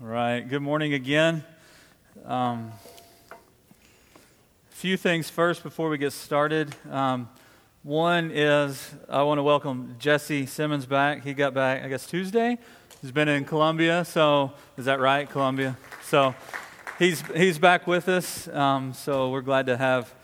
All right. Good morning again. Um, a few things first before we get started. Um, one is I want to welcome Jesse Simmons back. He got back, I guess, Tuesday. He's been in Colombia. So, is that right, Colombia? So, he's, he's back with us. Um, so, we're glad to have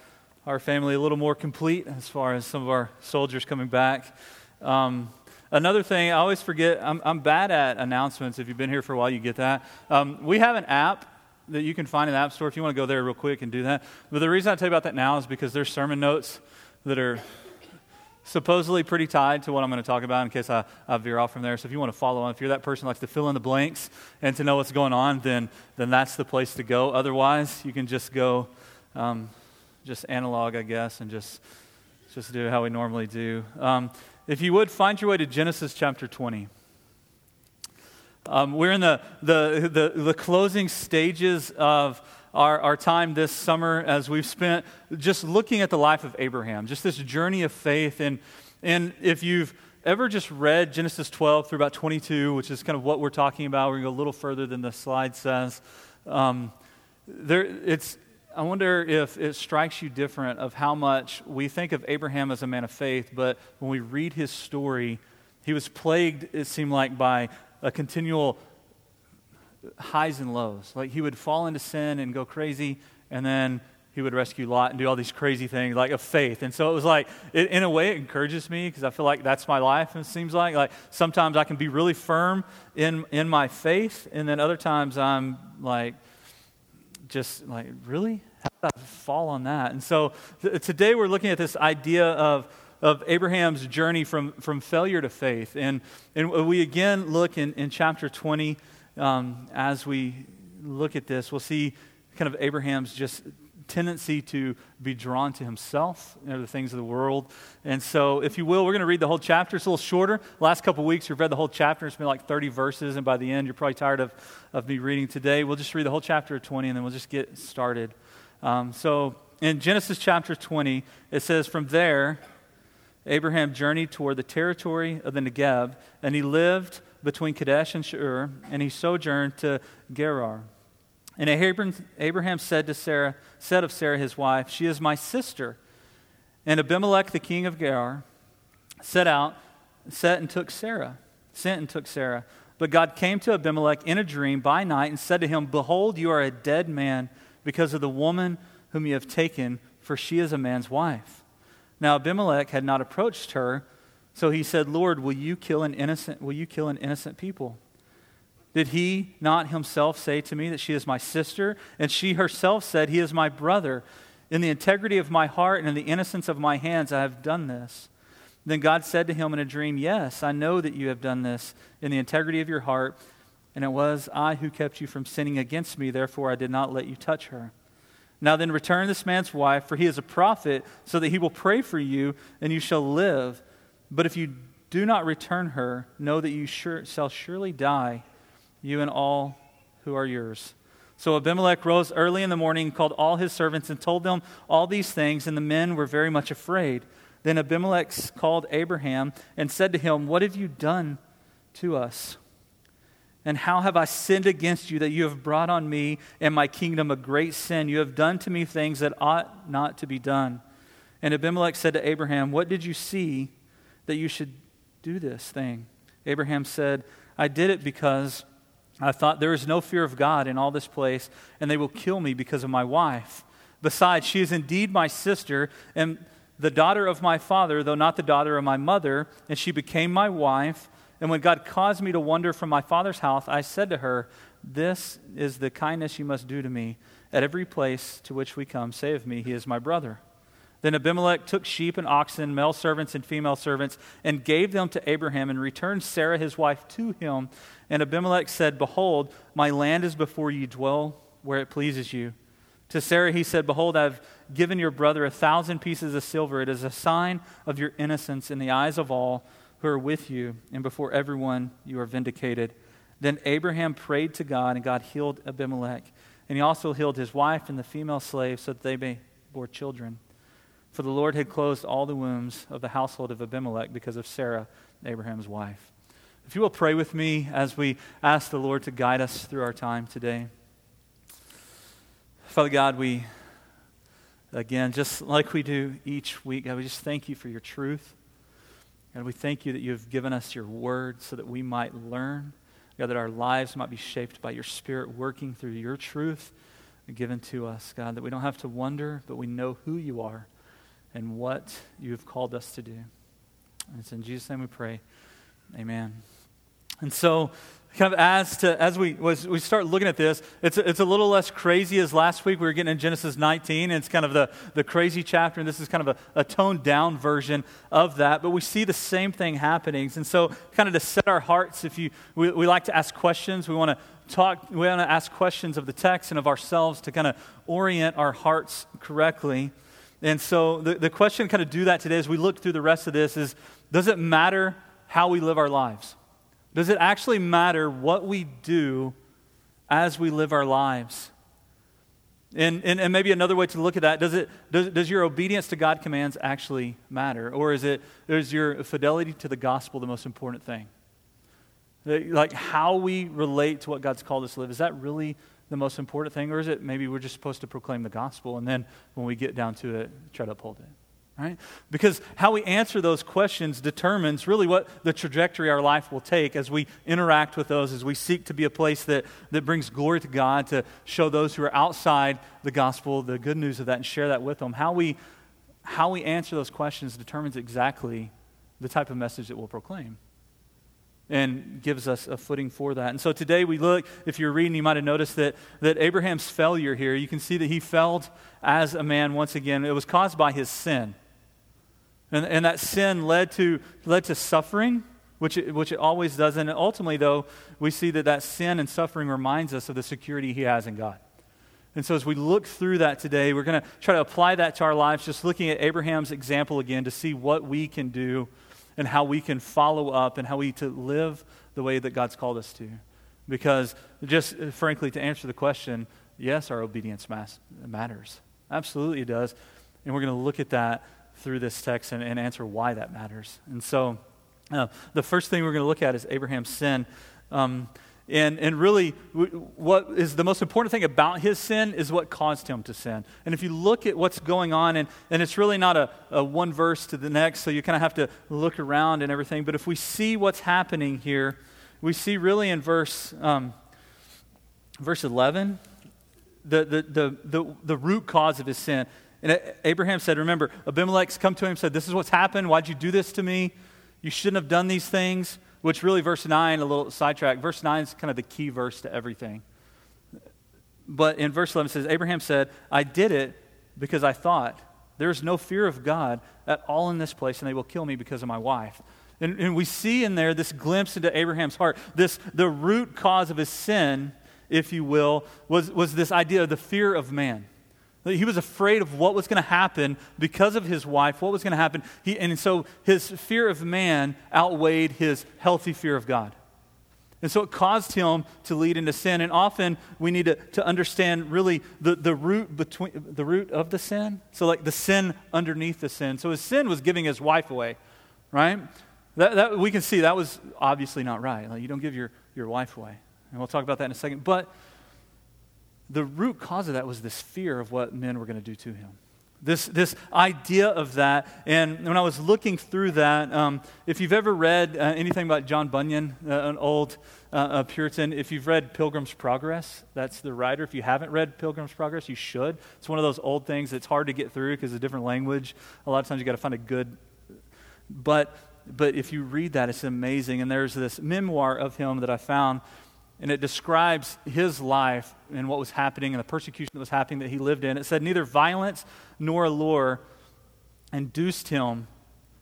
our family a little more complete as far as some of our soldiers coming back. Um, Another thing, I always forget, I'm, I'm, bad at announcements. If you've been here for a while, you get that. Um, we have an app that you can find in the App Store if you want to go there real quick and do that. But the reason I tell you about that now is because there's sermon notes that are supposedly pretty tied to what I'm going to talk about in case I, I veer off from there. So if you want to follow on, if you're that person likes to fill in the blanks and to know what's going on, then, then that's the place to go. Otherwise, you can just go um, just analog, I guess, and just, just do how we normally do. Um, if you would, find your way to Genesis chapter 20. Um, we're in the, the, the, the, closing stages of our, our time this summer as we've spent just looking at the life of Abraham, just this journey of faith. And, and if you've ever just read Genesis 12 through about 22, which is kind of what we're talking about, we're going to go a little further than the slide says. Um, there, it's, I wonder if it strikes you different of how much we think of Abraham as a man of faith, but when we read his story, he was plagued, it seemed like, by a continual highs and lows. Like he would fall into sin and go crazy, and then he would rescue Lot and do all these crazy things, like of faith. And so it was like, it, in a way, it encourages me because I feel like that's my life. It seems like like sometimes I can be really firm in in my faith, and then other times I'm like just like, really? How did I fall on that? And so th- today we're looking at this idea of, of Abraham's journey from, from failure to faith. And, and we again look in, in chapter 20 um, as we look at this, we'll see kind of Abraham's just tendency to be drawn to himself and the things of the world. And so, if you will, we're going to read the whole chapter. It's a little shorter. Last couple weeks, we've read the whole chapter. It's been like 30 verses, and by the end, you're probably tired of, of me reading today. We'll just read the whole chapter of 20, and then we'll just get started. Um, so, in Genesis chapter 20, it says, From there, Abraham journeyed toward the territory of the Negeb, and he lived between Kadesh and Shur, and he sojourned to Gerar. And Abraham said to Sarah, said of Sarah his wife, She is my sister. And Abimelech the king of Gerar set out, set and took Sarah, sent and took Sarah. But God came to Abimelech in a dream by night and said to him, Behold, you are a dead man because of the woman whom you have taken, for she is a man's wife. Now Abimelech had not approached her, so he said, Lord, will you kill an innocent, will you kill an innocent people? Did he not himself say to me that she is my sister? And she herself said, He is my brother. In the integrity of my heart and in the innocence of my hands, I have done this. Then God said to him in a dream, Yes, I know that you have done this in the integrity of your heart, and it was I who kept you from sinning against me, therefore I did not let you touch her. Now then, return this man's wife, for he is a prophet, so that he will pray for you, and you shall live. But if you do not return her, know that you sure, shall surely die you and all who are yours. So Abimelech rose early in the morning, called all his servants, and told them all these things, and the men were very much afraid. Then Abimelech called Abraham and said to him, What have you done to us? And how have I sinned against you that you have brought on me and my kingdom a great sin? You have done to me things that ought not to be done. And Abimelech said to Abraham, What did you see that you should do this thing? Abraham said, I did it because I thought, there is no fear of God in all this place, and they will kill me because of my wife. Besides, she is indeed my sister and the daughter of my father, though not the daughter of my mother, and she became my wife. And when God caused me to wander from my father's house, I said to her, This is the kindness you must do to me. At every place to which we come, of me, He is my brother. Then Abimelech took sheep and oxen, male servants and female servants, and gave them to Abraham, and returned Sarah his wife to him. And Abimelech said, Behold, my land is before you, dwell where it pleases you. To Sarah he said, Behold, I've given your brother a thousand pieces of silver. It is a sign of your innocence in the eyes of all who are with you, and before everyone you are vindicated. Then Abraham prayed to God, and God healed Abimelech. And he also healed his wife and the female slaves so that they may bore children. For the Lord had closed all the wombs of the household of Abimelech because of Sarah, Abraham's wife. If you will pray with me as we ask the Lord to guide us through our time today. Father God, we, again, just like we do each week, God, we just thank you for your truth. And we thank you that you have given us your word so that we might learn. God, that our lives might be shaped by your spirit working through your truth given to us. God, that we don't have to wonder, but we know who you are and what you have called us to do. And it's in Jesus' name we pray. Amen. And so, kind of as to as we as we start looking at this, it's it's a little less crazy as last week. We were getting in Genesis 19, and it's kind of the, the crazy chapter, and this is kind of a, a toned down version of that. But we see the same thing happening. And so, kind of to set our hearts, if you we, we like to ask questions, we want to talk, we want to ask questions of the text and of ourselves to kind of orient our hearts correctly. And so the, the question kind of do that today as we look through the rest of this is does it matter how we live our lives? Does it actually matter what we do as we live our lives? And, and, and, maybe another way to look at that does, it, does, does your obedience to God commands actually matter? Or is, it, is your fidelity to the gospel the most important thing? Like how we relate to what God's called us to live, is that really the most important thing? Or is it maybe we're just supposed to proclaim the gospel and then when we get down to it, try to uphold it? right? Because how we answer those questions determines really what the trajectory our life will take as we interact with those, as we seek to be a place that, that brings glory to God, to show those who are outside the gospel the good news of that and share that with them. How we, how we answer those questions determines exactly the type of message that we'll proclaim and gives us a footing for that. And so today we look, if you're reading, you might have noticed that, that Abraham's failure here, you can see that he failed as a man once again. It was caused by his sin. And, and that sin led to, led to suffering, which it, which it always does. And ultimately, though, we see that that sin and suffering reminds us of the security he has in God. And so, as we look through that today, we're going to try to apply that to our lives, just looking at Abraham's example again to see what we can do and how we can follow up and how we to live the way that God's called us to. Because, just frankly, to answer the question, yes, our obedience mass, matters. Absolutely, it does. And we're going to look at that through this text and, and answer why that matters. And so, uh, the first thing we're going to look at is Abraham's sin. Um, and, and really, what is the most important thing about his sin is what caused him to sin. And if you look at what's going on, and, and it's really not a, a one verse to the next, so you kind of have to look around and everything. But if we see what's happening here, we see really in verse, um, verse 11 the, the, the, the, the root cause of his sin. And Abraham said, Remember, Abimelech's come to him and said, This is what's happened. Why'd you do this to me? You shouldn't have done these things. Which really, verse 9, a little sidetrack, verse 9 is kind of the key verse to everything. But in verse 11 it says, Abraham said, I did it because I thought, there is no fear of God at all in this place, and they will kill me because of my wife. And, and we see in there this glimpse into Abraham's heart. This, the root cause of his sin, if you will, was, was this idea of the fear of man. He was afraid of what was going to happen because of his wife, what was going to happen. He, and so his fear of man outweighed his healthy fear of God. And so it caused him to lead into sin. And often we need to, to understand really the, the, root between, the root of the sin. So, like the sin underneath the sin. So his sin was giving his wife away, right? That, that, we can see that was obviously not right. Like, you don't give your, your wife away. And we'll talk about that in a second. But the root cause of that was this fear of what men were going to do to him. This, this idea of that. And when I was looking through that, um, if you've ever read uh, anything about John Bunyan, uh, an old uh, Puritan, if you've read Pilgrim's Progress, that's the writer. If you haven't read Pilgrim's Progress, you should. It's one of those old things that's hard to get through because it's a different language. A lot of times you got to find a good. But, but if you read that, it's amazing. And there's this memoir of him that I found and it describes his life and what was happening and the persecution that was happening that he lived in. It said, Neither violence nor allure induced him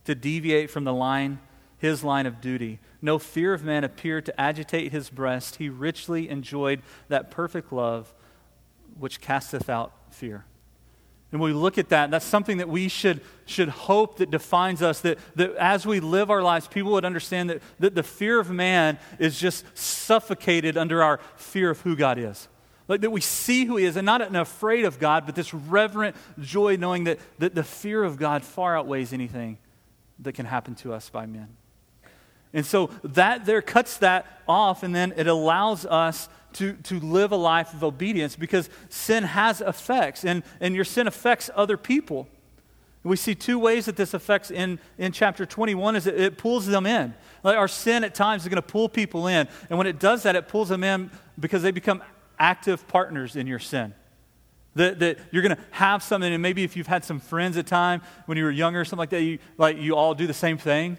to deviate from the line, his line of duty. No fear of man appeared to agitate his breast. He richly enjoyed that perfect love which casteth out fear. And we look at that, that's something that we should, should hope that defines us, that, that as we live our lives, people would understand that, that the fear of man is just suffocated under our fear of who God is. Like that we see who he is and not an afraid of God, but this reverent joy knowing that, that the fear of God far outweighs anything that can happen to us by men. And so that there cuts that off, and then it allows us to, to live a life of obedience because sin has effects, and, and your sin affects other people. We see two ways that this affects in, in chapter 21 is it, it pulls them in. Like our sin at times is going to pull people in. And when it does that, it pulls them in because they become active partners in your sin. That, that you're going to have something, and maybe if you've had some friends at time when you were younger or something like that, you, like you all do the same thing.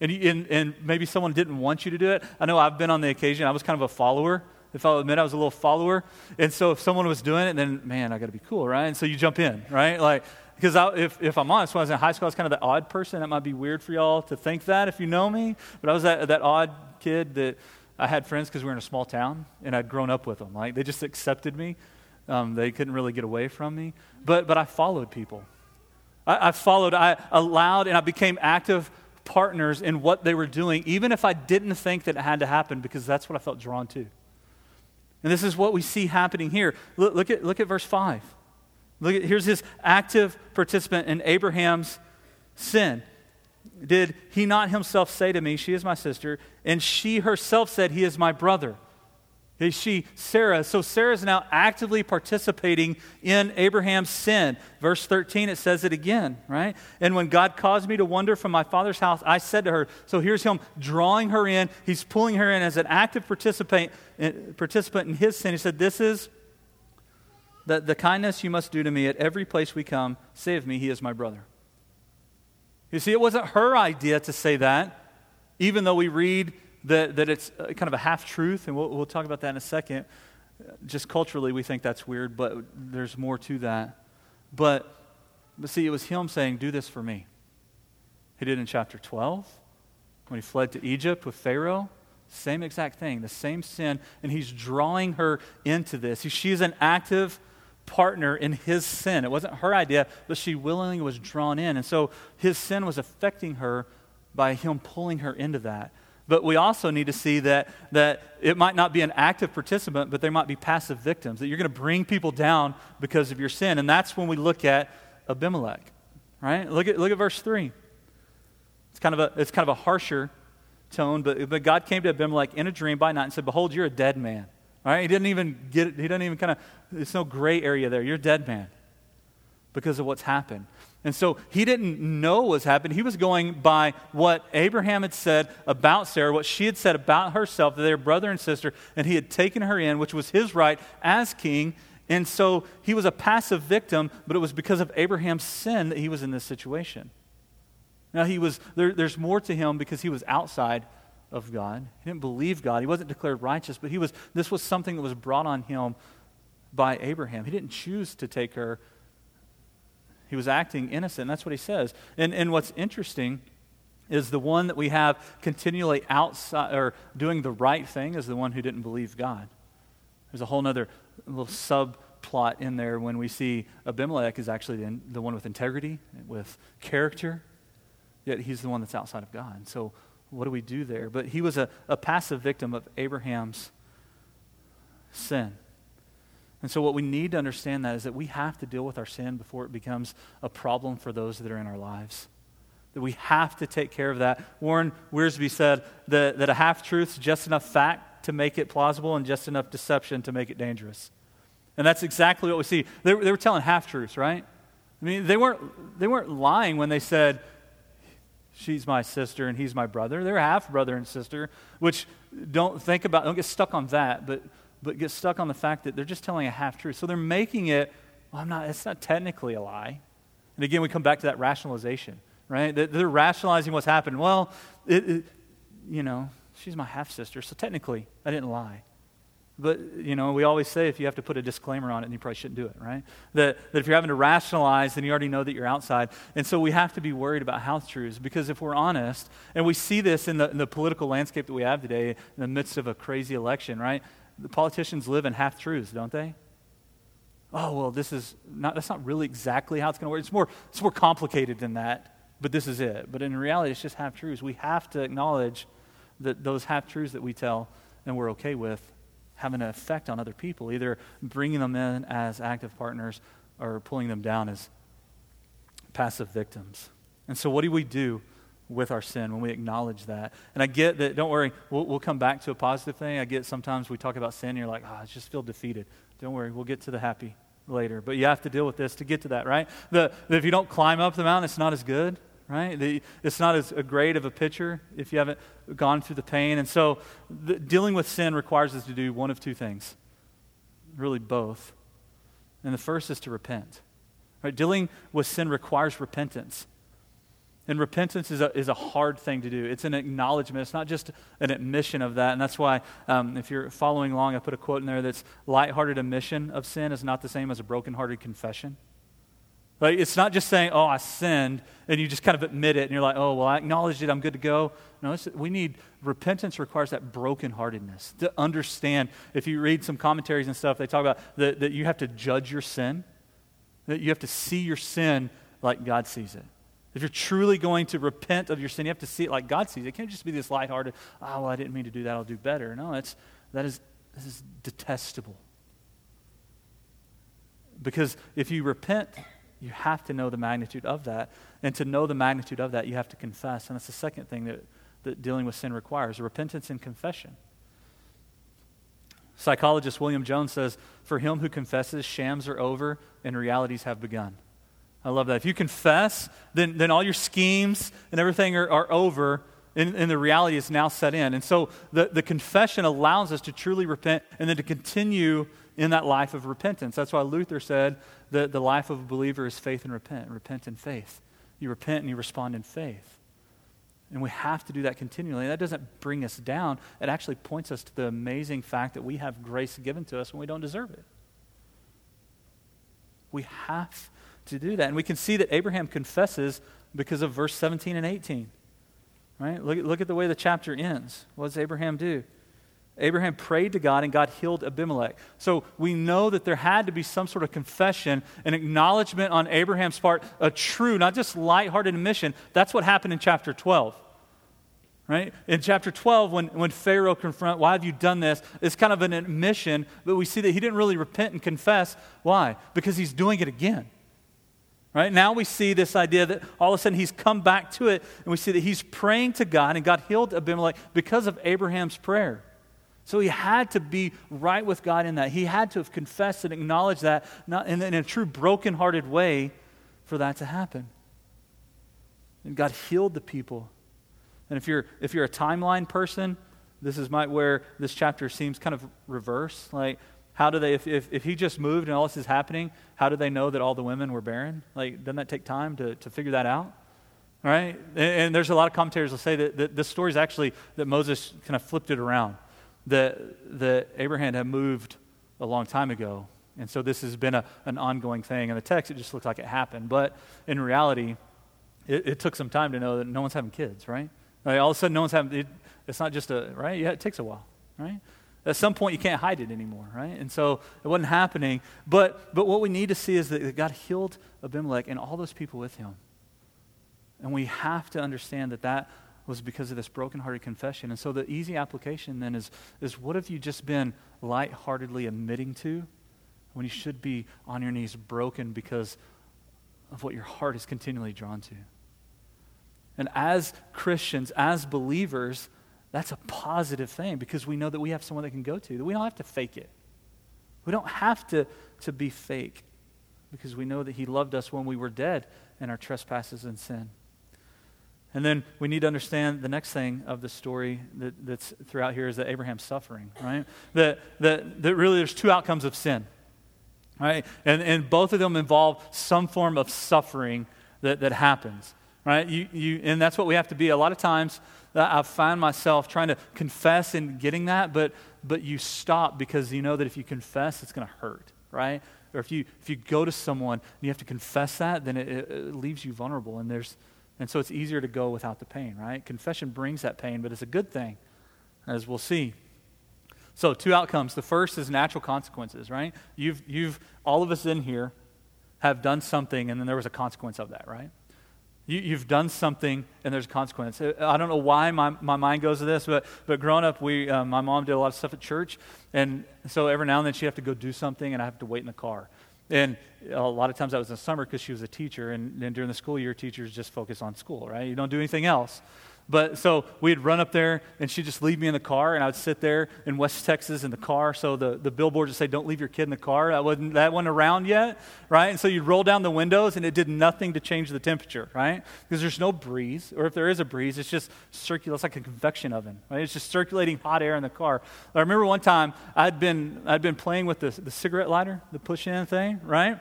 And, you, and, and maybe someone didn't want you to do it. I know I've been on the occasion, I was kind of a follower. If I'll admit I was a little follower. And so if someone was doing it, then, man, I got to be cool, right? And so you jump in, right? Like, because if, if I'm honest, when I was in high school, I was kind of the odd person. That might be weird for y'all to think that if you know me. But I was that, that odd kid that I had friends because we were in a small town and I'd grown up with them. Like they just accepted me. Um, they couldn't really get away from me. But, but I followed people. I, I followed, I allowed, and I became active partners in what they were doing, even if I didn't think that it had to happen because that's what I felt drawn to. And this is what we see happening here. Look, look at, look at verse 5. Look at, here's his active participant in Abraham's sin. Did he not himself say to me, She is my sister? And she herself said, He is my brother. Is she Sarah? So Sarah is now actively participating in Abraham's sin. Verse 13, it says it again, right? And when God caused me to wander from my father's house, I said to her, So here's him drawing her in. He's pulling her in as an active participant, eh, participant in his sin. He said, This is the, the kindness you must do to me at every place we come, Save me, he is my brother. You see, it wasn't her idea to say that, even though we read that, that it's uh, kind of a half truth, and we'll, we'll talk about that in a second. Just culturally, we think that's weird, but there's more to that. But, but see, it was him saying, Do this for me. He did in chapter 12 when he fled to Egypt with Pharaoh. Same exact thing, the same sin, and he's drawing her into this. She's an active partner in his sin. It wasn't her idea, but she willingly was drawn in. And so his sin was affecting her by him pulling her into that. But we also need to see that, that it might not be an active participant, but there might be passive victims, that you're going to bring people down because of your sin. And that's when we look at Abimelech, right? Look at, look at verse 3. It's kind of a, it's kind of a harsher tone, but, but God came to Abimelech in a dream by night and said, Behold, you're a dead man. All right? He didn't even get it. He doesn't even kind of, it's no gray area there. You're a dead man because of what's happened. And so he didn't know what's happened. He was going by what Abraham had said about Sarah, what she had said about herself, that they're brother and sister, and he had taken her in, which was his right as king. And so he was a passive victim, but it was because of Abraham's sin that he was in this situation. Now, he was, there, there's more to him because he was outside of God. He didn't believe God. He wasn't declared righteous, but he was, this was something that was brought on him by Abraham. He didn't choose to take her. He was acting innocent. That's what he says. And, and what's interesting is the one that we have continually outside or doing the right thing is the one who didn't believe God. There's a whole other little subplot in there when we see Abimelech is actually the, the one with integrity, with character, yet he's the one that's outside of God. So what do we do there? But he was a, a passive victim of Abraham's sin. And so, what we need to understand that is that we have to deal with our sin before it becomes a problem for those that are in our lives. That we have to take care of that. Warren Wiersbe said that, that a half truth is just enough fact to make it plausible and just enough deception to make it dangerous. And that's exactly what we see. They, they were telling half truths, right? I mean, they weren't, they weren't lying when they said, she's my sister and he's my brother. They're half brother and sister, which don't think about, don't get stuck on that, but, but get stuck on the fact that they're just telling a half truth. So they're making it, well, I'm not, it's not technically a lie. And again, we come back to that rationalization, right? They're rationalizing what's happened. Well, it, it, you know, she's my half sister, so technically I didn't lie. But, you know, we always say if you have to put a disclaimer on it, then you probably shouldn't do it, right? That, that if you're having to rationalize, then you already know that you're outside. And so we have to be worried about house truths because if we're honest, and we see this in the, in the political landscape that we have today in the midst of a crazy election, right? The politicians live in half truths, don't they? Oh, well, this is not, that's not really exactly how it's going to work. It's more, it's more complicated than that, but this is it. But in reality, it's just half truths. We have to acknowledge that those half truths that we tell and we're okay with have an effect on other people, either bringing them in as active partners or pulling them down as passive victims. And so, what do we do with our sin, when we acknowledge that. And I get that, don't worry, we'll, we'll come back to a positive thing. I get sometimes we talk about sin, and you're like, oh, I just feel defeated. Don't worry, we'll get to the happy later. But you have to deal with this to get to that, right? The, if you don't climb up the mountain, it's not as good, right? The, it's not as great of a picture if you haven't gone through the pain. And so the, dealing with sin requires us to do one of two things, really both. And the first is to repent. Right? Dealing with sin requires repentance. And repentance is a, is a hard thing to do. It's an acknowledgement. It's not just an admission of that. And that's why, um, if you're following along, I put a quote in there that's lighthearted admission of sin is not the same as a brokenhearted confession. Like, it's not just saying, oh, I sinned, and you just kind of admit it, and you're like, oh, well, I acknowledged it, I'm good to go. No, we need, repentance requires that brokenheartedness to understand. If you read some commentaries and stuff, they talk about that, that you have to judge your sin, that you have to see your sin like God sees it. If you're truly going to repent of your sin, you have to see it like God sees it. It can't just be this lighthearted, oh, well, I didn't mean to do that, I'll do better. No, that's, that is, this is detestable. Because if you repent, you have to know the magnitude of that. And to know the magnitude of that, you have to confess. And that's the second thing that, that dealing with sin requires repentance and confession. Psychologist William James says, For him who confesses, shams are over and realities have begun. I love that. If you confess, then, then all your schemes and everything are, are over, and, and, the reality is now set in. And so the, the confession allows us to truly repent and then to continue in that life of repentance. That's why Luther said that the life of a believer is faith and repent, repent and faith. You repent and you respond in faith. And we have to do that continually. That doesn't bring us down, it actually points us to the amazing fact that we have grace given to us when we don't deserve it. We have to do that. And we can see that Abraham confesses because of verse 17 and 18. Right? Look, look at the way the chapter ends. What does Abraham do? Abraham prayed to God and God healed Abimelech. So we know that there had to be some sort of confession, an acknowledgement on Abraham's part, a true, not just lighthearted admission. That's what happened in chapter 12. Right? In chapter 12, when, when Pharaoh confronts, why have you done this? It's kind of an admission, but we see that he didn't really repent and confess. Why? Because he's doing it again. Right? Now we see this idea that all of a sudden he's come back to it, and we see that he's praying to God, and God healed Abimelech because of Abraham's prayer. So he had to be right with God in that. He had to have confessed and acknowledged that not in, in a true broken-hearted way for that to happen. And God healed the people. And if you're if you're a timeline person, this is might where this chapter seems kind of reverse. Like how do they, if, if, if he just moved and all this is happening, how do they know that all the women were barren? Like, doesn't that take time to, to figure that out? Right? And, and there's a lot of commentators that say that, that this story is actually that Moses kind of flipped it around. That, that Abraham had moved a long time ago. And so this has been a, an ongoing thing. In the text, it just looks like it happened. But in reality, it, it took some time to know that no one's having kids, right? Like all of a sudden, no one's having, it, it's not just a, right? Yeah, it takes a while, right? At some point, you can't hide it anymore, right? And so it wasn't happening. But, but what we need to see is that God healed Abimelech and all those people with him. And we have to understand that that was because of this brokenhearted confession. And so the easy application then is, is what have you just been lightheartedly admitting to when you should be on your knees broken because of what your heart is continually drawn to? And as Christians, as believers, that's a positive thing because we know that we have someone that can go to, that we don't have to fake it. We don't have to, to be fake because we know that He loved us when we were dead in our trespasses and sin. And then we need to understand the next thing of the story that, that's throughout here is that Abraham's suffering, right? That, that, that really there's two outcomes of sin, right? And, and both of them involve some form of suffering that, that happens, right? You, you, and that's what we have to be. A lot of times, uh, I find myself trying to confess and getting that, but, but you stop because you know that if you confess, it's going to hurt, right? Or if you, if you go to someone and you have to confess that, then it, it leaves you vulnerable. And, there's, and so it's easier to go without the pain, right? Confession brings that pain, but it's a good thing, as we'll see. So, two outcomes. The first is natural consequences, right? You've, you've, all of us in here have done something, and then there was a consequence of that, right? You, have done something and there's a consequence. Uh, I don't know why my, my mind goes to this, but, but growing up, we, uh, my mom did a lot of stuff at church. And so every now and then she'd have to go do something and I have to wait in the car. And a lot of times that was in the summer because she was a teacher, and then during the school year, teachers just focus on school, right? You don't do anything else. But so we'd run up there, and she'd just leave me in the car, and I would sit there in West Texas in the car. So the, the billboard would say, Don't leave your kid in the car. That wasn't, that wasn't around yet, right? And so you'd roll down the windows, and it did nothing to change the temperature, right? Because there's no breeze, or if there is a breeze, it's just circular. It's like a convection oven, right? It's just circulating hot air in the car. I remember one time I'd been, I'd been playing with the, the cigarette lighter, the push in thing, right?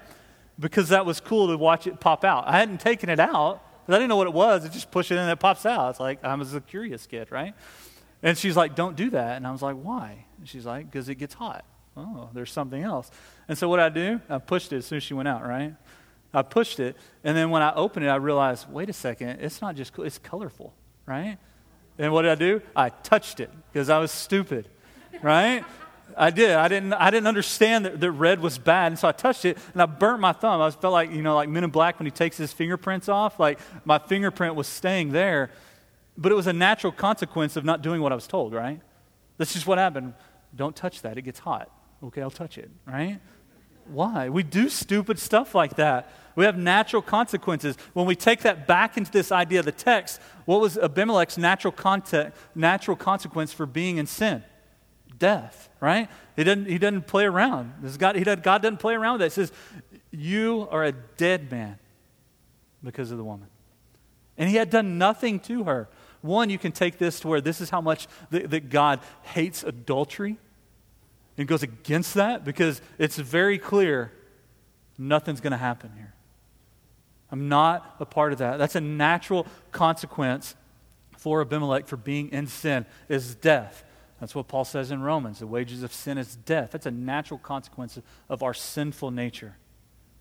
Because that was cool to watch it pop out. I hadn't taken it out I didn't know what it was. It just pushed it in and it pops out. It's like, I was a curious kid, right? And she's like, don't do that. And I was like, why? And she's like, because it gets hot. Oh, there's something else. And so what I do, I pushed it as soon as she went out, right? I pushed it. And then when I opened it, I realized, wait a second, it's not just, cool, it's colorful, right? And what did I do? I touched it because I was stupid, right? I did. I didn't, I didn't understand that, that red was bad. And so I touched it and I burnt my thumb. I felt like, you know, like Men in Black when he takes his fingerprints off. Like my fingerprint was staying there. But it was a natural consequence of not doing what I was told, right? That's just what happened. Don't touch that. It gets hot. Okay, I'll touch it, right? Why? We do stupid stuff like that. We have natural consequences. When we take that back into this idea of the text, what was Abimelech's natural, context, natural consequence for being in sin? Death, right? He doesn't, he doesn't play around. This God, he doesn't, God doesn't play around with that. He says, You are a dead man because of the woman. And he had done nothing to her. One, you can take this to where this is how much that, God hates adultery and goes against that because it's very clear nothing's going to happen here. I'm not a part of that. That's a natural consequence for Abimelech for being in sin is death. That's what Paul says in Romans. The wages of sin is death. That's a natural consequence of our sinful nature,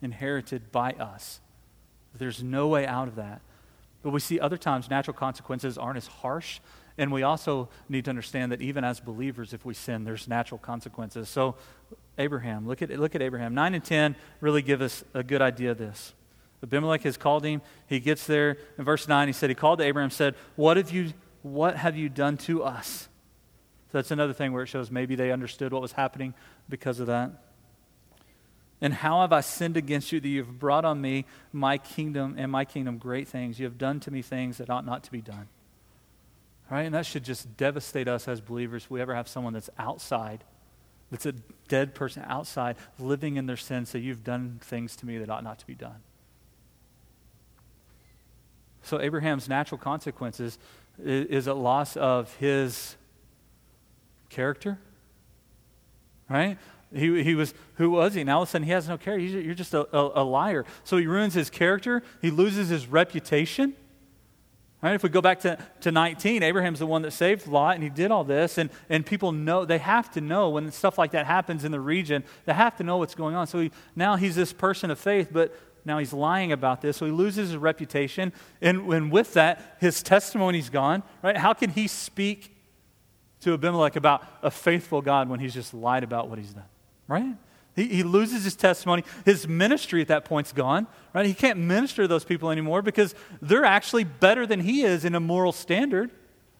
inherited by us. There's no way out of that. But we see other times natural consequences aren't as harsh. And we also need to understand that even as believers, if we sin, there's natural consequences. So, Abraham, look at, look at Abraham. 9 and 10 really give us a good idea of this. Abimelech has called him. He gets there. In verse 9, he said, He called to Abraham said, What have you, what have you done to us? So that's another thing where it shows maybe they understood what was happening because of that. And how have I sinned against you that you have brought on me my kingdom and my kingdom great things? You have done to me things that ought not to be done. Right? And that should just devastate us as believers if we ever have someone that's outside, that's a dead person outside, living in their sin, say, You've done things to me that ought not to be done. So Abraham's natural consequences is a loss of his character. Right? He, he was, who was he? Now all of a sudden he has no character. You're just a, a, a liar. So he ruins his character. He loses his reputation. Right? If we go back to, to 19, Abraham's the one that saved Lot, and he did all this. And, and people know, they have to know when stuff like that happens in the region, they have to know what's going on. So he, now he's this person of faith, but now he's lying about this. So he loses his reputation. And, and with that, his testimony's gone. Right? How can he speak to Abimelech about a faithful God when he's just lied about what he's done, right? He, he loses his testimony. His ministry at that point's gone, right? He can't minister to those people anymore because they're actually better than he is in a moral standard,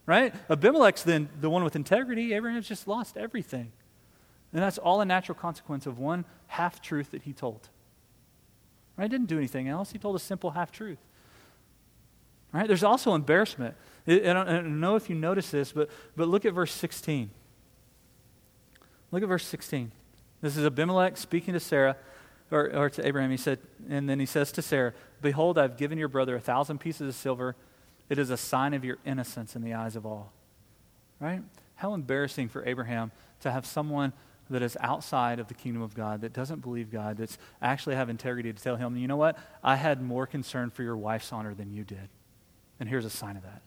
right? Abimelech's then the one with integrity. Abraham's just lost everything. And that's all a natural consequence of one half truth that he told. Right? He didn't do anything else. He told a simple half truth. Right? There's also embarrassment. I don't, I don't know if you notice this, but, but look at verse 16. Look at verse 16. This is Abimelech speaking to Sarah, or, or to Abraham. He said, and then he says to Sarah, Behold, I've given your brother a thousand pieces of silver. It is a sign of your innocence in the eyes of all. Right? How embarrassing for Abraham to have someone that is outside of the kingdom of God, that doesn't believe God, that's actually have integrity to tell him, you know what? I had more concern for your wife's honor than you did. And here's a sign of that.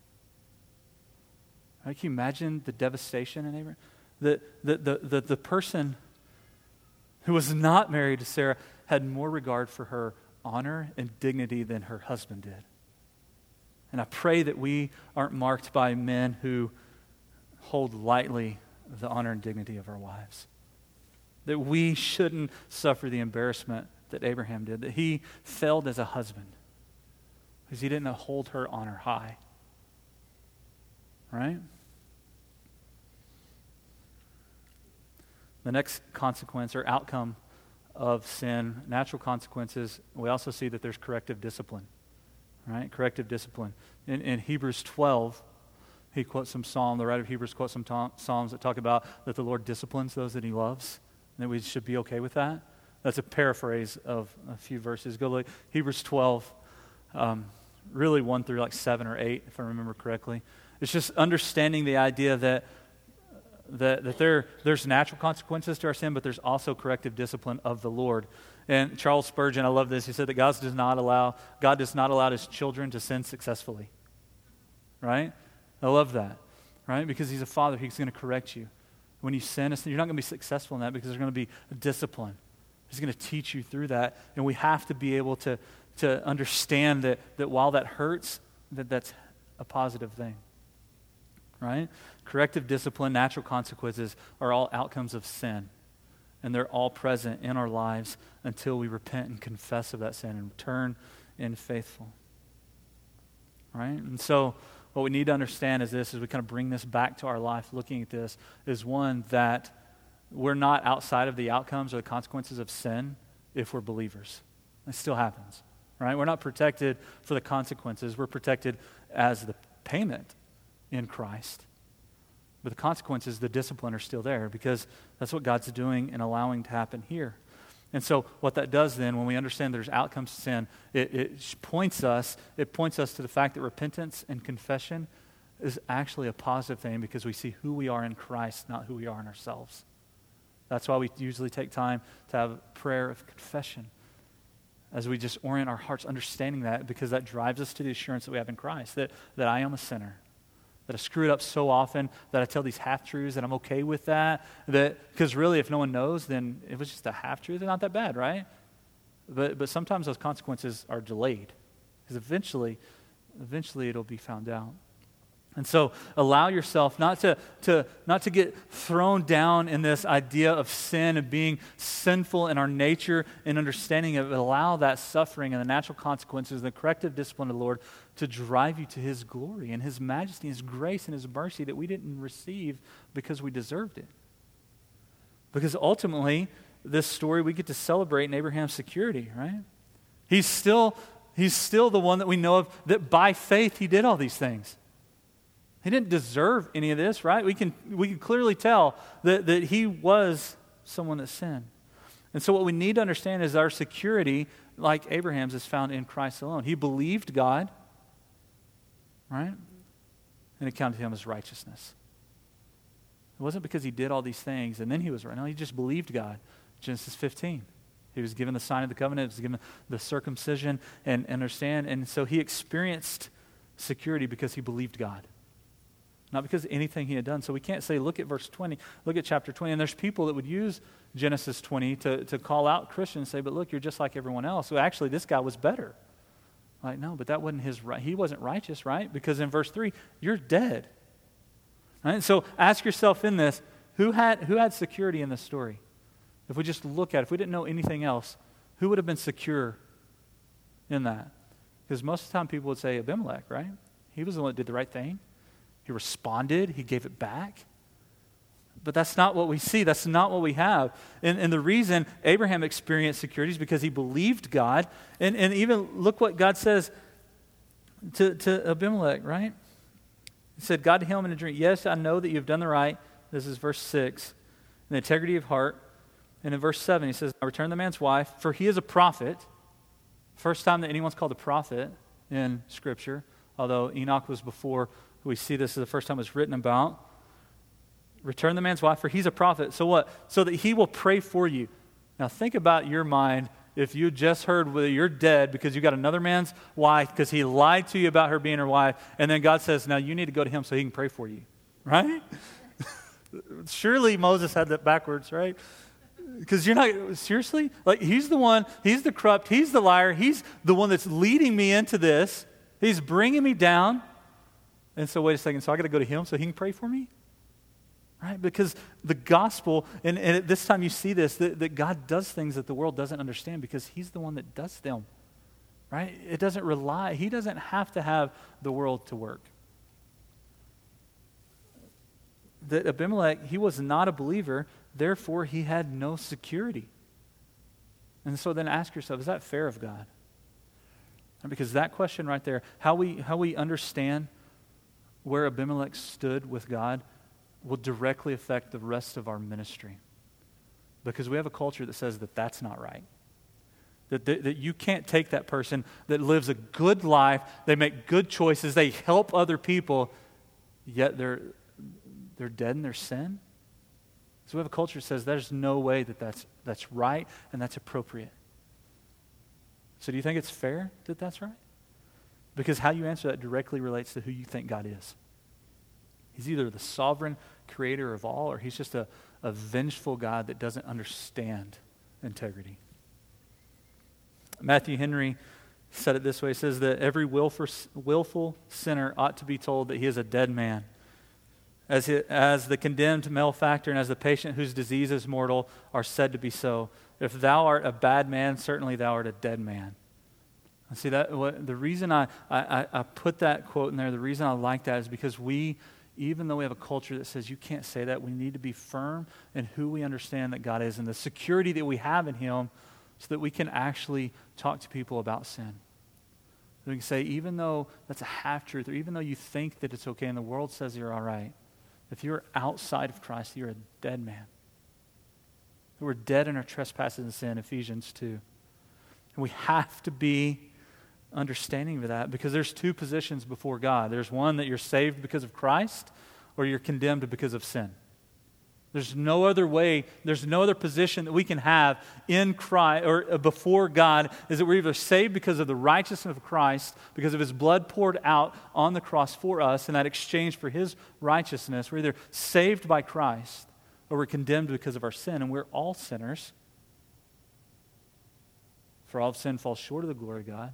Right? Can you imagine the devastation in Abraham? The, the, the, the, the person who was not married to Sarah had more regard for her honor and dignity than her husband did. And I pray that we aren't marked by men who hold lightly the honor and dignity of our wives. That we shouldn't suffer the embarrassment that Abraham did, that he failed as a husband because he didn't hold her honor high. Right? The next consequence or outcome of sin, natural consequences. We also see that there's corrective discipline, right? Corrective discipline. In, in Hebrews 12, he quotes some psalm, the writer of Hebrews quotes some psalms that talk about that the Lord disciplines those that he loves, and that we should be okay with that. That's a paraphrase of a few verses. Go look, Hebrews 12, um, really 1 through like 7 or 8, if I remember correctly. It's just understanding the idea that, that, that there, there's natural consequences to our sin, but there's also corrective discipline of the Lord. And Charles Spurgeon, I love this, he said that God does not allow, God does not allow his children to sin successfully. Right? I love that. Right? Because he's a father, he's going to correct you. When you sin, you're not going to be successful in that because there's going to be discipline. He's going to teach you through that. And we have to be able to, to understand that, that while that hurts, that that's a positive thing. Right? Corrective discipline, natural consequences are all outcomes of sin. And they're all present in our lives until we repent and confess of that sin and turn in faithful. Right? And so what we need to understand is this as we kind of bring this back to our life, looking at this, is one that we're not outside of the outcomes or the consequences of sin if we're believers. It still happens, right? We're not protected for the consequences. We're protected as the payment in Christ. But the consequences, the discipline are still there because that's what God's doing and allowing to happen here. And so, what that does then, when we understand there's outcomes to sin, it, it points us, it points us to the fact that repentance and confession is actually a positive thing because we see who we are in Christ, not who we are in ourselves. That's why we usually take time to have a prayer of confession as we just orient our hearts understanding that because that drives us to the assurance that we have in Christ that, that I am a sinner, that I screw it up so often that I tell these half truths and I'm okay with that. That because really, if no one knows, then it was just a half truth. It's not that bad, right? But but sometimes those consequences are delayed because eventually, eventually it'll be found out. And so allow yourself not to, to, not to get thrown down in this idea of sin and being sinful in our nature and understanding of it. Allow that suffering and the natural consequences, the corrective discipline of the Lord to drive you to His glory and His majesty, His grace, and His mercy that we didn't receive because we deserved it. Because ultimately, this story we get to celebrate in Abraham's security, right? He's still, he's still the one that we know of that by faith he did all these things. He didn't deserve any of this, right? We can, we can clearly tell that, that he was someone that sinned. And so, what we need to understand is our security, like Abraham's, is found in Christ alone. He believed God, right? And it counted him as righteousness. It wasn't because he did all these things and then he was right. No, he just believed God. Genesis 15. He was given the sign of the covenant, he was given the circumcision and, and understand. And so he experienced security because he believed God not because of anything he had done. So we can't say, look at verse 20, look at chapter 20. And there's people that would use Genesis 20 to, to call out Christians say, but look, you're just like everyone else. So actually, this guy was better. Like, no, but that wasn't his right. He wasn't righteous, right? Because in verse 3, you're dead. Right? So ask yourself in this who had, who had security in this story? If we just look at it, if we didn't know anything else, who would have been secure in that? Because most of the time people would say Abimelech, right? He was the one that did the right thing. He responded, he gave it back. But that's not what we see. That's not what we have. And, and the reason Abraham experienced security is because he believed God. And, and even look what God says to, to Abimelech, right? He said, God to him in a dream, Yes, I know that you've done the right. This is verse 6. In the integrity of heart. And in verse 7, he says, I return the man's wife, for he is a prophet. First time that anyone's called a prophet in Scripture, although Enoch was before we see this is the first time it's written about. Return the man's wife, for he's a prophet. So what? So that he will pray for you. Now think about your mind if you just heard whether you're dead because you got another man's wife because he lied to you about her being her wife, and then God says, now you need to go to him so he can pray for you. Right? Surely Moses had that backwards, right? Because you're not, seriously? Like, he's the one, he's the corrupt, he's the liar, he's the one that's leading me into this. He's bringing me down. And so, wait a second. So, I got to go to him so he can pray for me? Right? Because the gospel, and, and at this time you see this, that, that God does things that the world doesn't understand because he's the one that does them. Right? It doesn't rely, he doesn't have to have the world to work. That Abimelech, he was not a believer, therefore he had no security. And so then ask yourself, is that fair of God? Because that question right there, how we, how we understand where Abimelech stood with God, will directly affect the rest of our ministry. Because we have a culture that says that that's not right. That, that, that, you can't take that person that lives a good life, they make good choices, they help other people, yet they're, they're dead in their sin. So we have a culture that says there's no way that that's, that's right and that's appropriate. So do you think it's fair that that's right? Because how you answer that directly relates to who you think God is. He's either the sovereign creator of all or he's just a, a vengeful God that doesn't understand integrity. Matthew Henry said it this way. He says that every willful, willful sinner ought to be told that he is a dead man. As, he, as the condemned malefactor and as the patient whose disease is mortal are said to be so. If thou art a bad man, certainly thou art a dead man. See that what, the reason I, I, I put that quote in there, the reason I like that is because we, even though we have a culture that says you can't say that, we need to be firm in who we understand that God is and the security that we have in Him so that we can actually talk to people about sin. We can say, even though that's a half truth, or even though you think that it's okay and the world says you're all right, if you're outside of Christ, you're a dead man. We're dead in our trespasses and sin, Ephesians 2. And we have to be understanding of that because there's two positions before God. There's one that you're saved because of Christ, or you're condemned because of sin. There's no other way, there's no other position that we can have in Christ or uh, before God is that we're either saved because of the righteousness of Christ, because of his blood poured out on the cross for us, and that exchange for his righteousness. We're either saved by Christ or we're condemned because of our sin, and we're all sinners. For all of sin falls short of the glory of God.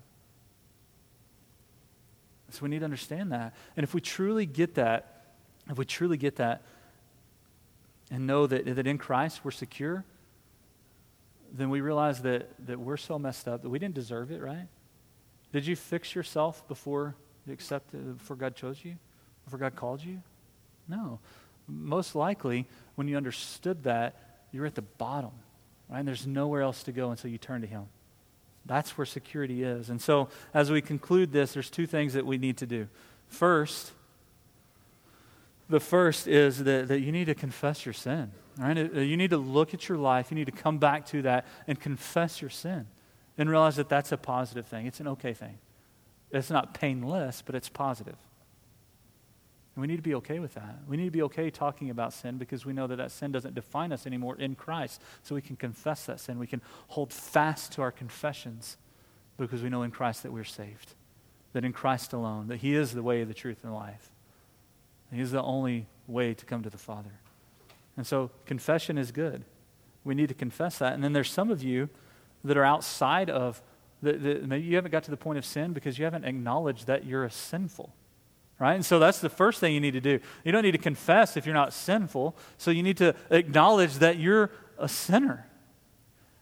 So we need to understand that. And if we truly get that, if we truly get that, and know that, that in Christ we're secure, then we realize that, that we're so messed up that we didn't deserve it, right? Did you fix yourself before you accepted, before God chose you? Before God called you? No. Most likely, when you understood that, you're at the bottom, right? And there's nowhere else to go until you turn to Him. That's where security is. And so, as we conclude this, there's two things that we need to do. First, the first is that, that you need to confess your sin. Right? Uh, you need to look at your life. You need to come back to that and confess your sin and realize that that's a positive thing. It's an okay thing. It's not painless, but it's positive. And we need to be okay with that. We need to be okay talking about sin because we know that that sin doesn't define us anymore in Christ. So we can confess that sin. We can hold fast to our confessions because we know in Christ that we're saved, that in Christ alone, that He is the way, the truth, and the life. He's the only way to come to the Father. And so confession is good. We need to confess that. And then there's some of you that are outside of, the, the, maybe you haven't got to the point of sin because you haven't acknowledged that you're a sinful. Right? And so that's the first thing you need to do. You don't need to confess if you're not sinful. So you need to acknowledge that you're a sinner.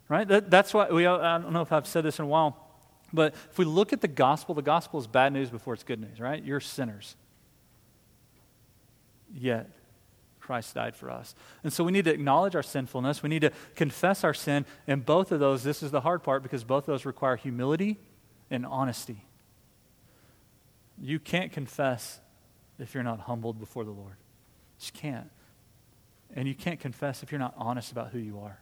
Right? That, that's why we, I don't know if I've said this in a while, but if we look at the gospel, the gospel is bad news before it's good news, right? You're sinners yet Christ died for us. And so we need to acknowledge our sinfulness. We need to confess our sin. And both of those, this is the hard part because both of those require humility and honesty. You can't confess if you're not humbled before the Lord. You just can't. And you can't confess if you're not honest about who you are.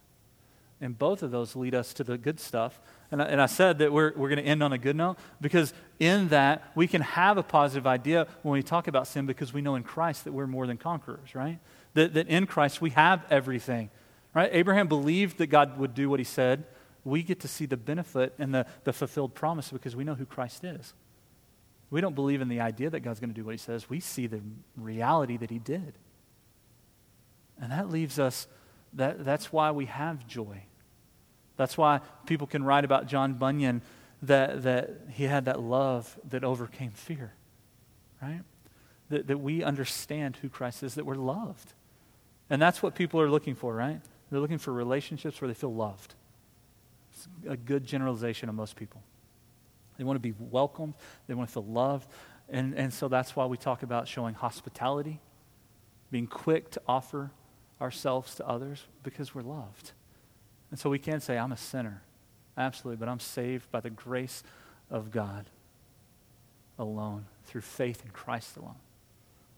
And both of those lead us to the good stuff. And I, and I said that we're, we're going to end on a good note because in that we can have a positive idea when we talk about sin because we know in Christ that we're more than conquerors, right? That, that in Christ we have everything, right? Abraham believed that God would do what he said. We get to see the benefit and the, the fulfilled promise because we know who Christ is. We don't believe in the idea that God's going to do what he says. We see the reality that he did. And that leaves us, that, that's why we have joy. That's why people can write about John Bunyan that, that he had that love that overcame fear, right? That, that we understand who Christ is, that we're loved. And that's what people are looking for, right? They're looking for relationships where they feel loved. It's a good generalization of most people. They want to be welcomed, they want to feel loved. And, and so that's why we talk about showing hospitality, being quick to offer ourselves to others because we're loved. And so we can say, I'm a sinner. Absolutely. But I'm saved by the grace of God alone, through faith in Christ alone.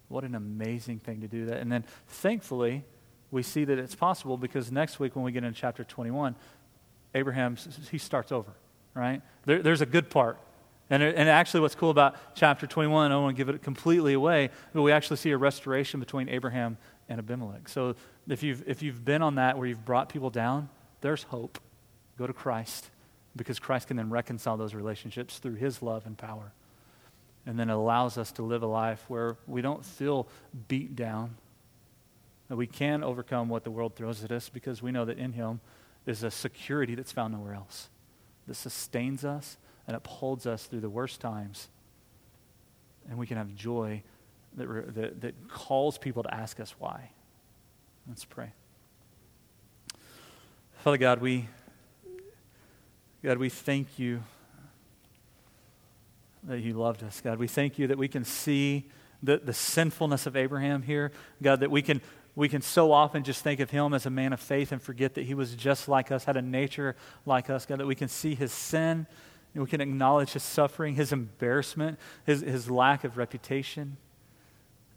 What an amazing thing to do that. And then thankfully, we see that it's possible because next week when we get into chapter 21, Abraham, he starts over, right? There, there's a good part. And, and actually, what's cool about chapter 21, I don't want to give it completely away, but we actually see a restoration between Abraham and Abimelech. So if you've, if you've been on that where you've brought people down, there's hope. Go to Christ because Christ can then reconcile those relationships through his love and power. And then it allows us to live a life where we don't feel beat down, that we can overcome what the world throws at us because we know that in him is a security that's found nowhere else that sustains us and upholds us through the worst times. And we can have joy that, that, that calls people to ask us why. Let's pray. Father God, we, God, we thank you that you loved us. God, we thank you that we can see the, the sinfulness of Abraham here. God, that we can, we can so often just think of him as a man of faith and forget that he was just like us, had a nature like us. God, that we can see his sin we can acknowledge his suffering, his embarrassment, his, his lack of reputation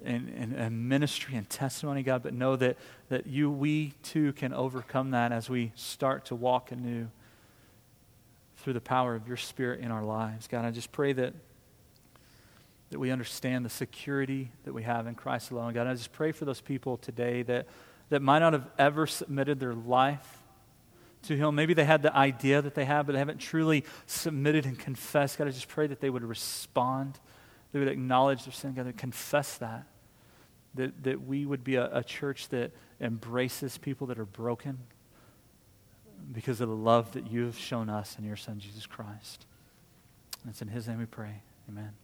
and, and, and, ministry and testimony, God, but know that, that you, we too can overcome that as we start to walk anew through the power of your Spirit in our lives. God, I just pray that, that we understand the security that we have in Christ alone. God, I just pray for those people today that, that might not have ever submitted their life to Him. Maybe they had the idea that they have, but they haven't truly submitted and confessed. God, I just pray that they would respond, they would acknowledge their sin, God, and confess that. That, that we would be a, a church that embraces people that are broken because of the love that you have shown us in your Son, Jesus Christ. And it's in His name we pray. Amen.